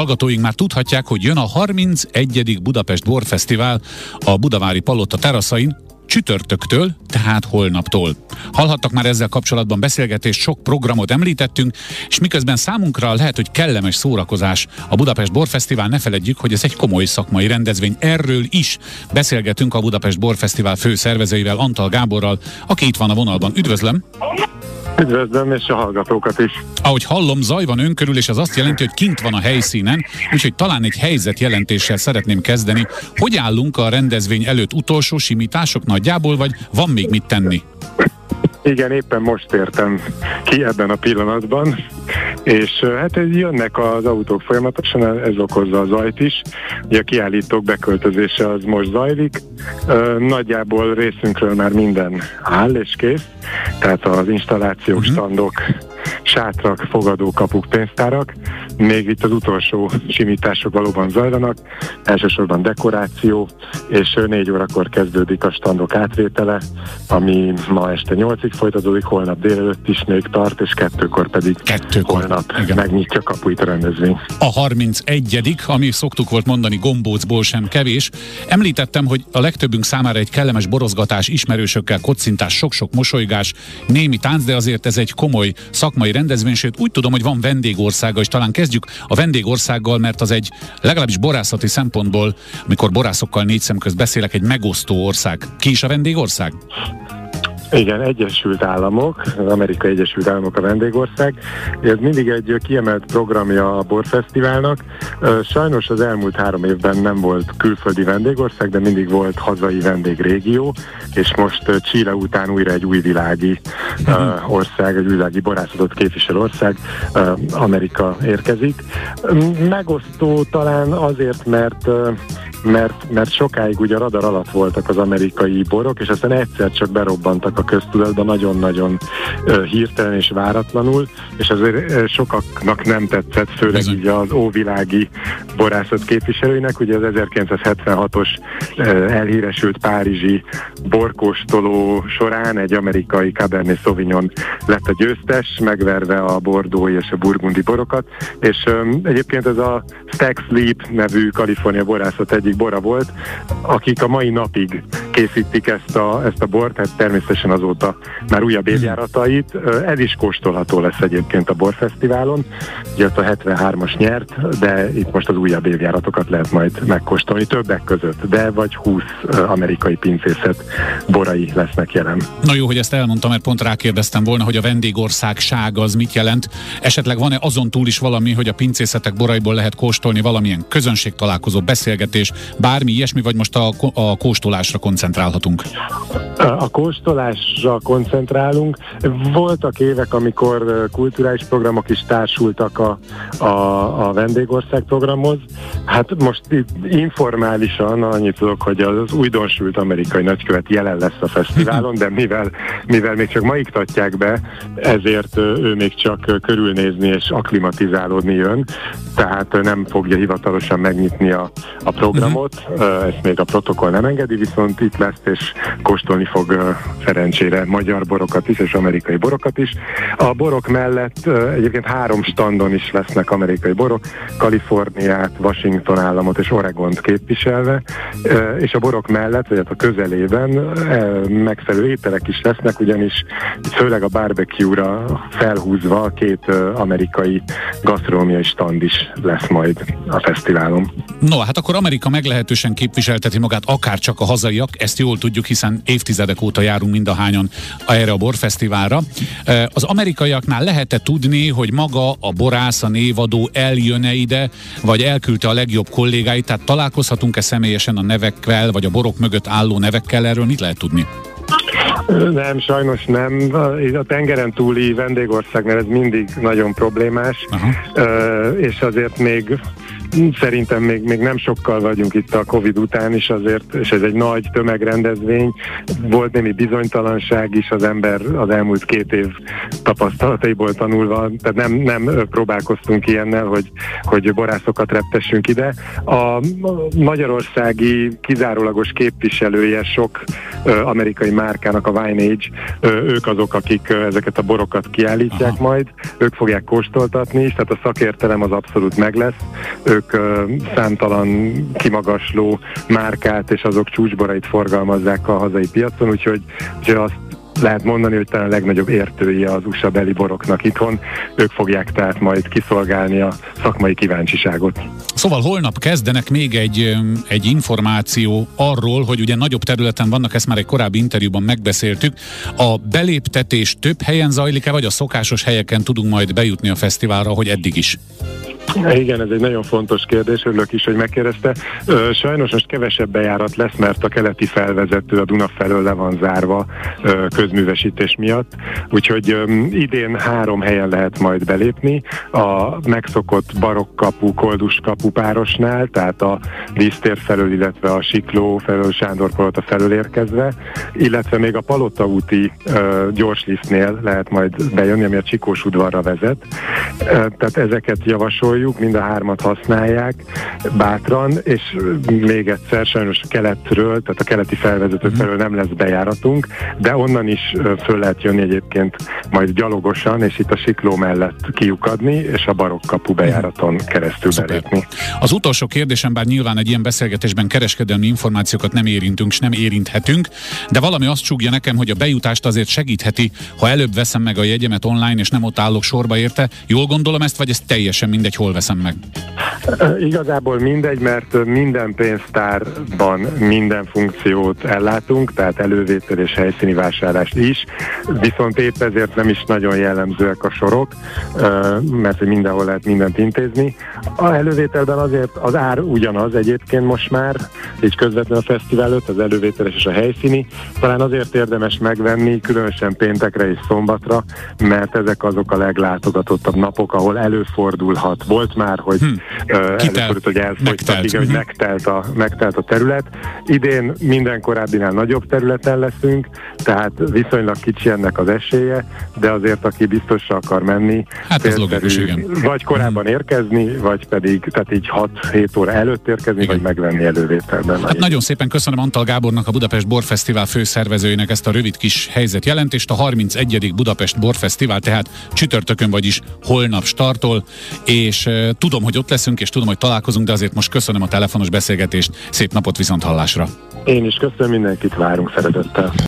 Hallgatóink már tudhatják, hogy jön a 31. Budapest Borfesztivál a Budavári Palota teraszain, csütörtöktől, tehát holnaptól. Hallhattak már ezzel kapcsolatban beszélgetést, sok programot említettünk, és miközben számunkra lehet, hogy kellemes szórakozás a Budapest Borfesztivál, ne feledjük, hogy ez egy komoly szakmai rendezvény. Erről is beszélgetünk a Budapest Borfesztivál főszervezőivel, Antal Gáborral, aki itt van a vonalban. Üdvözlöm! Üdvözlöm, és a hallgatókat is. Ahogy hallom, zaj van ön körül, és az azt jelenti, hogy kint van a helyszínen, úgyhogy talán egy helyzetjelentéssel szeretném kezdeni. Hogy állunk a rendezvény előtt utolsó simítások nagyjából, vagy van még mit tenni? Igen, éppen most értem ki ebben a pillanatban, és hát jönnek az autók folyamatosan, ez okozza a zajt is. Ugye a kiállítók beköltözése az most zajlik. Nagyjából részünkről már minden áll és kész, tehát az installációk, uh-huh. standok, sátrak, fogadókapuk, pénztárak. Még itt az utolsó simítások valóban zajlanak, elsősorban dekoráció, és négy órakor kezdődik a standok átvétele, ami ma este nyolcig folytatódik, holnap délelőtt is még tart, és kettőkor pedig kettőkor. holnap Igen. megnyitja kapuit a rendezvény. A 31 ami szoktuk volt mondani gombócból sem kevés. Említettem, hogy a legtöbbünk számára egy kellemes borozgatás, ismerősökkel kocintás, sok-sok mosolygás, némi tánc, de azért ez egy komoly szakmai rendezvény, sőt úgy tudom, hogy van vendégországa, és talán kezdjük a vendégországgal, mert az egy legalábbis borászati szempontból, amikor borászokkal négy szem közt beszélek, egy megosztó ország. Ki is a vendégország? Igen, Egyesült Államok, az Amerikai Egyesült Államok a vendégország. Ez mindig egy kiemelt programja a Borfesztiválnak. Sajnos az elmúlt három évben nem volt külföldi vendégország, de mindig volt hazai vendégrégió, és most Chile után újra egy új világi uh, ország, egy világi borászatot képvisel ország, Amerika érkezik. Megosztó talán azért, mert mert, mert sokáig ugye radar alatt voltak az amerikai borok, és aztán egyszer csak berobbantak a köztudatba nagyon-nagyon hirtelen és váratlanul, és azért sokaknak nem tetszett, főleg Bizony. ugye az óvilági borászat képviselőinek, ugye az 1976-os uh, elhíresült párizsi borkóstoló során egy amerikai Cabernet Sauvignon lett a győztes, megverve a bordói és a burgundi borokat, és egyébként ez a Stack Sleep nevű Kalifornia borászat egyik bora volt, akik a mai napig készítik ezt a, ezt a bort, tehát természetesen azóta már újabb hmm. évjáratait. Ez is kóstolható lesz egyébként a borfesztiválon. Ugye a 73-as nyert, de itt most az újabb évjáratokat lehet majd megkóstolni többek között, de vagy 20 amerikai pincészet borai lesznek jelen. Na jó, hogy ezt elmondtam, mert pont rákérdeztem volna, hogy a vendégországság az mit jelent. Esetleg van-e azon túl is valami, hogy a pincészetek boraiból lehet kóstolni valamilyen közönségtalálkozó, beszélgetés, bármi ilyesmi, vagy most a, a kóstolásra koncentrálhatunk? A kóstolásra koncentrálunk. Voltak évek, amikor kulturális programok is társultak a, a, a vendégország programhoz. Hát most itt informálisan annyit tudok, hogy az újdonsült amerikai nagykövet jelen lesz a fesztiválon, de mivel, mivel még csak ma iktatják be, ezért ő még csak körülnézni és aklimatizálódni jön, tehát nem fogja hivatalosan megnyitni a, a programot, ezt még a protokoll nem engedi, viszont itt lesz és kóstolni fog szerencsére magyar borokat is, és amerikai borokat is. A borok mellett egyébként három standon is lesznek amerikai borok, Kaliforniát, Washington államot és Oregont képviselve, és a borok mellett, vagy hát a közelében megfelelő ételek is lesznek, ugyanis főleg a barbecue-ra felhúzva két amerikai gasztronómiai stand is lesz majd a fesztiválon. No, hát akkor Amerika meglehetősen képviselteti magát, akár csak a hazaiak, ezt jól tudjuk, hiszen évtizedek óta járunk mind a hányan erre a borfesztiválra. Az amerikaiaknál lehet-e tudni, hogy maga a borász, a névadó eljön-e ide, vagy elküldte a legjobb kollégáit, tehát találkozhatunk-e személyesen a nevekkel, vagy a borok mögött álló nevekkel, erről mit lehet tudni? Nem, sajnos nem. A tengeren túli vendégországnál ez mindig nagyon problémás, Aha. és azért még szerintem még, még nem sokkal vagyunk itt a Covid után is azért, és ez egy nagy tömegrendezvény. Volt némi bizonytalanság is az ember az elmúlt két év tapasztalataiból tanulva, tehát nem, nem próbálkoztunk ilyennel, hogy, hogy borászokat reptessünk ide. A magyarországi kizárólagos képviselője sok amerikai márkának, a Wine Age, ők azok, akik ezeket a borokat kiállítják Aha. majd, ők fogják kóstoltatni, és tehát a szakértelem az abszolút meg lesz. Ők számtalan kimagasló márkát és azok csúcsborait forgalmazzák a hazai piacon, úgyhogy, úgyhogy azt lehet mondani, hogy talán a legnagyobb értői az USA beli boroknak itthon. Ők fogják tehát majd kiszolgálni a szakmai kíváncsiságot. Szóval holnap kezdenek még egy, egy információ arról, hogy ugye nagyobb területen vannak, ezt már egy korábbi interjúban megbeszéltük. A beléptetés több helyen zajlik-e, vagy a szokásos helyeken tudunk majd bejutni a fesztiválra, hogy eddig is? Igen, ez egy nagyon fontos kérdés, örülök is, hogy megkérdezte. Sajnos most kevesebb bejárat lesz, mert a keleti felvezető a Duna felől le van zárva közművesítés miatt, úgyhogy idén három helyen lehet majd belépni. A megszokott barokkapu, kolduskapu párosnál, tehát a dísztér felől, illetve a Sikló felől, Sándor Palota felől érkezve, illetve még a Palota úti gyorsliftnél lehet majd bejönni, ami a Csikós udvarra vezet. Tehát ezeket javasoljuk javasoljuk, mind a hármat használják bátran, és még egyszer sajnos a keletről, tehát a keleti felvezető mhm. felől nem lesz bejáratunk, de onnan is föl lehet jönni egyébként majd gyalogosan, és itt a sikló mellett kiukadni, és a barokkapu bejáraton keresztül Szuper. belépni. Az utolsó kérdésem, bár nyilván egy ilyen beszélgetésben kereskedelmi információkat nem érintünk, és nem érinthetünk, de valami azt csúgja nekem, hogy a bejutást azért segítheti, ha előbb veszem meg a jegyemet online, és nem ott állok sorba érte. Jól gondolom ezt, vagy ez teljesen mindegy, hol veszem meg? Igazából mindegy, mert minden pénztárban minden funkciót ellátunk, tehát elővétel és helyszíni vásárlást is, viszont épp ezért nem is nagyon jellemzőek a sorok, mert mindenhol lehet mindent intézni. A elővételben azért az ár ugyanaz egyébként most már, így közvetlenül a fesztivál előtt, az elővételes és a helyszíni. Talán azért érdemes megvenni, különösen péntekre és szombatra, mert ezek azok a leglátogatottabb napok, ahol előfordulhat. Volt már, hogy hm. uh, előfordult, hogy elfogytak, igen, hogy hm. megtelt a, megtelt a terület. Idén minden korábbinál nagyobb területen leszünk, tehát viszonylag kicsi ennek az esélye, de azért aki biztosra akar menni, hát ez logikus, igen. vagy korábban hm. érkezni, vagy pedig, tehát így 6-7 óra előtt érkezni, igen. vagy megvenni elővételben. Hát nagyon szépen köszönöm Antal Gábornak, a Budapest Borfesztivál főszervezőjének ezt a rövid kis helyzetjelentést. A 31. Budapest Borfesztivál tehát csütörtökön, vagyis holnap startol, és tudom, hogy ott leszünk, és tudom, hogy találkozunk, de azért most köszönöm a telefonos beszélgetést. Szép napot viszont hallásra! Én is köszönöm, mindenkit várunk szeretettel.